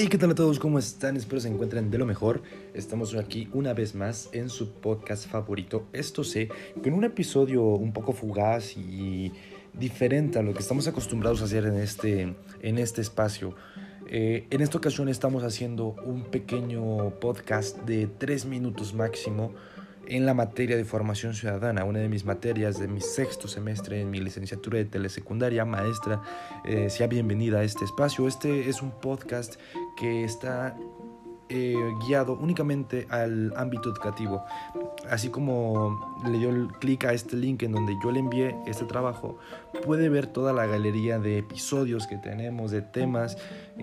Hey, ¿qué tal a todos? ¿Cómo están? Espero se encuentren de lo mejor. Estamos aquí una vez más en su podcast favorito, Esto sé, con un episodio un poco fugaz y diferente a lo que estamos acostumbrados a hacer en este, en este espacio. Eh, en esta ocasión estamos haciendo un pequeño podcast de tres minutos máximo en la materia de formación ciudadana, una de mis materias de mi sexto semestre en mi licenciatura de telesecundaria. Maestra, eh, sea bienvenida a este espacio. Este es un podcast que está eh, guiado únicamente al ámbito educativo. Así como le dio clic a este link en donde yo le envié este trabajo, puede ver toda la galería de episodios que tenemos, de temas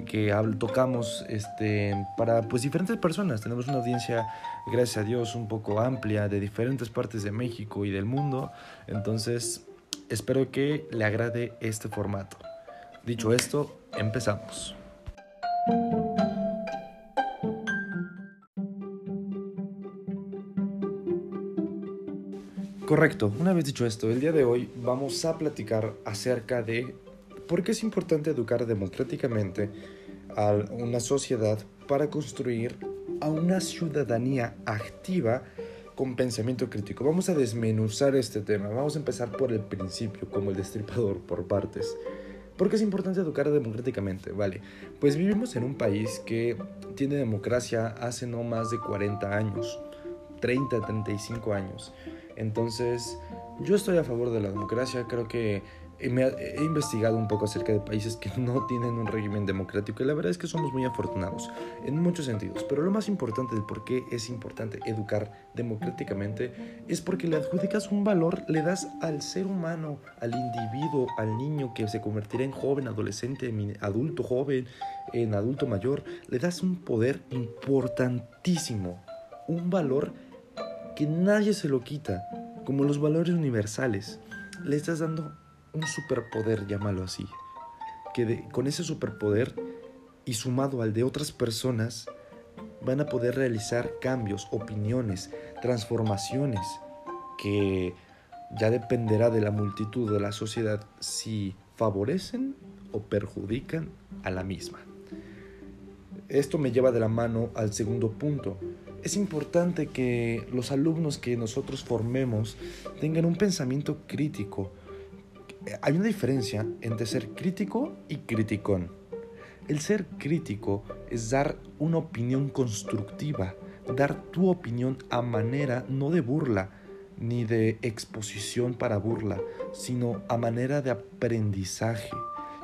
que tocamos este, para pues, diferentes personas. Tenemos una audiencia, gracias a Dios, un poco amplia de diferentes partes de México y del mundo. Entonces, espero que le agrade este formato. Dicho esto, empezamos. Correcto, una vez dicho esto, el día de hoy vamos a platicar acerca de por qué es importante educar democráticamente a una sociedad para construir a una ciudadanía activa con pensamiento crítico. Vamos a desmenuzar este tema, vamos a empezar por el principio, como el destripador, por partes. ¿Por qué es importante educar democráticamente? Vale, pues vivimos en un país que tiene democracia hace no más de 40 años, 30, 35 años. Entonces, yo estoy a favor de la democracia, creo que he, investigado un poco acerca de países que no tienen un régimen democrático y la verdad es que somos muy afortunados en muchos sentidos. Pero lo más importante de por qué es importante educar democráticamente es porque le adjudicas un valor, le das al ser humano, al individuo, al niño que se convertirá en joven, adolescente, adulto joven, en adulto mayor, le das un poder importantísimo, un valor que nadie se lo quita, como los valores universales. Le estás dando un superpoder, llámalo así, que con ese superpoder y sumado al de otras personas, van a poder realizar cambios, opiniones, transformaciones, que ya dependerá de la multitud de la sociedad si favorecen o perjudican a la misma. Esto me lleva de la mano al segundo punto, es importante que los alumnos que nosotros formemos tengan un pensamiento crítico. Hay una diferencia entre ser crítico y criticón. El ser crítico es dar una opinión constructiva, dar tu opinión a manera no de burla ni de exposición para burla, sino a manera de aprendizaje.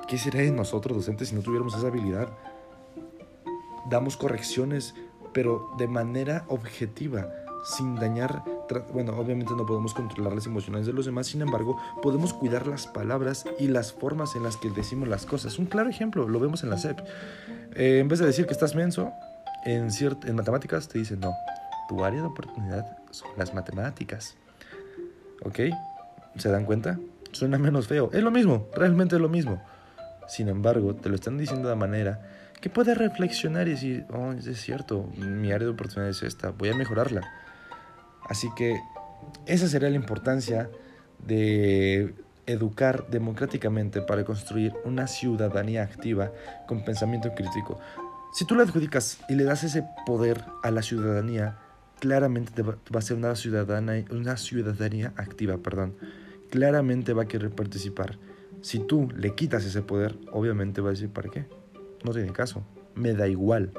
¿Qué sería de nosotros docentes si no tuviéramos esa habilidad? Damos correcciones pero de manera objetiva, sin dañar, bueno, obviamente no podemos controlar las emociones de los demás, sin embargo, podemos cuidar las palabras y las formas en las que decimos las cosas. Un claro ejemplo, lo vemos en la SEP. Eh, en vez de decir que estás menso, en, en matemáticas te dicen, no, tu área de oportunidad son las matemáticas. ¿Ok? ¿Se dan cuenta? Suena menos feo. Es lo mismo, realmente es lo mismo. Sin embargo, te lo están diciendo de manera que puedes reflexionar y decir, oh, es cierto, mi área de oportunidad es esta, voy a mejorarla. Así que esa sería la importancia de educar democráticamente para construir una ciudadanía activa con pensamiento crítico. Si tú le adjudicas y le das ese poder a la ciudadanía, claramente va, a ser una, ciudadana, una ciudadanía activa, perdón. Claramente va a querer participar. Si tú le quitas ese poder, obviamente va a decir, ¿para qué? no tiene caso, me da igual.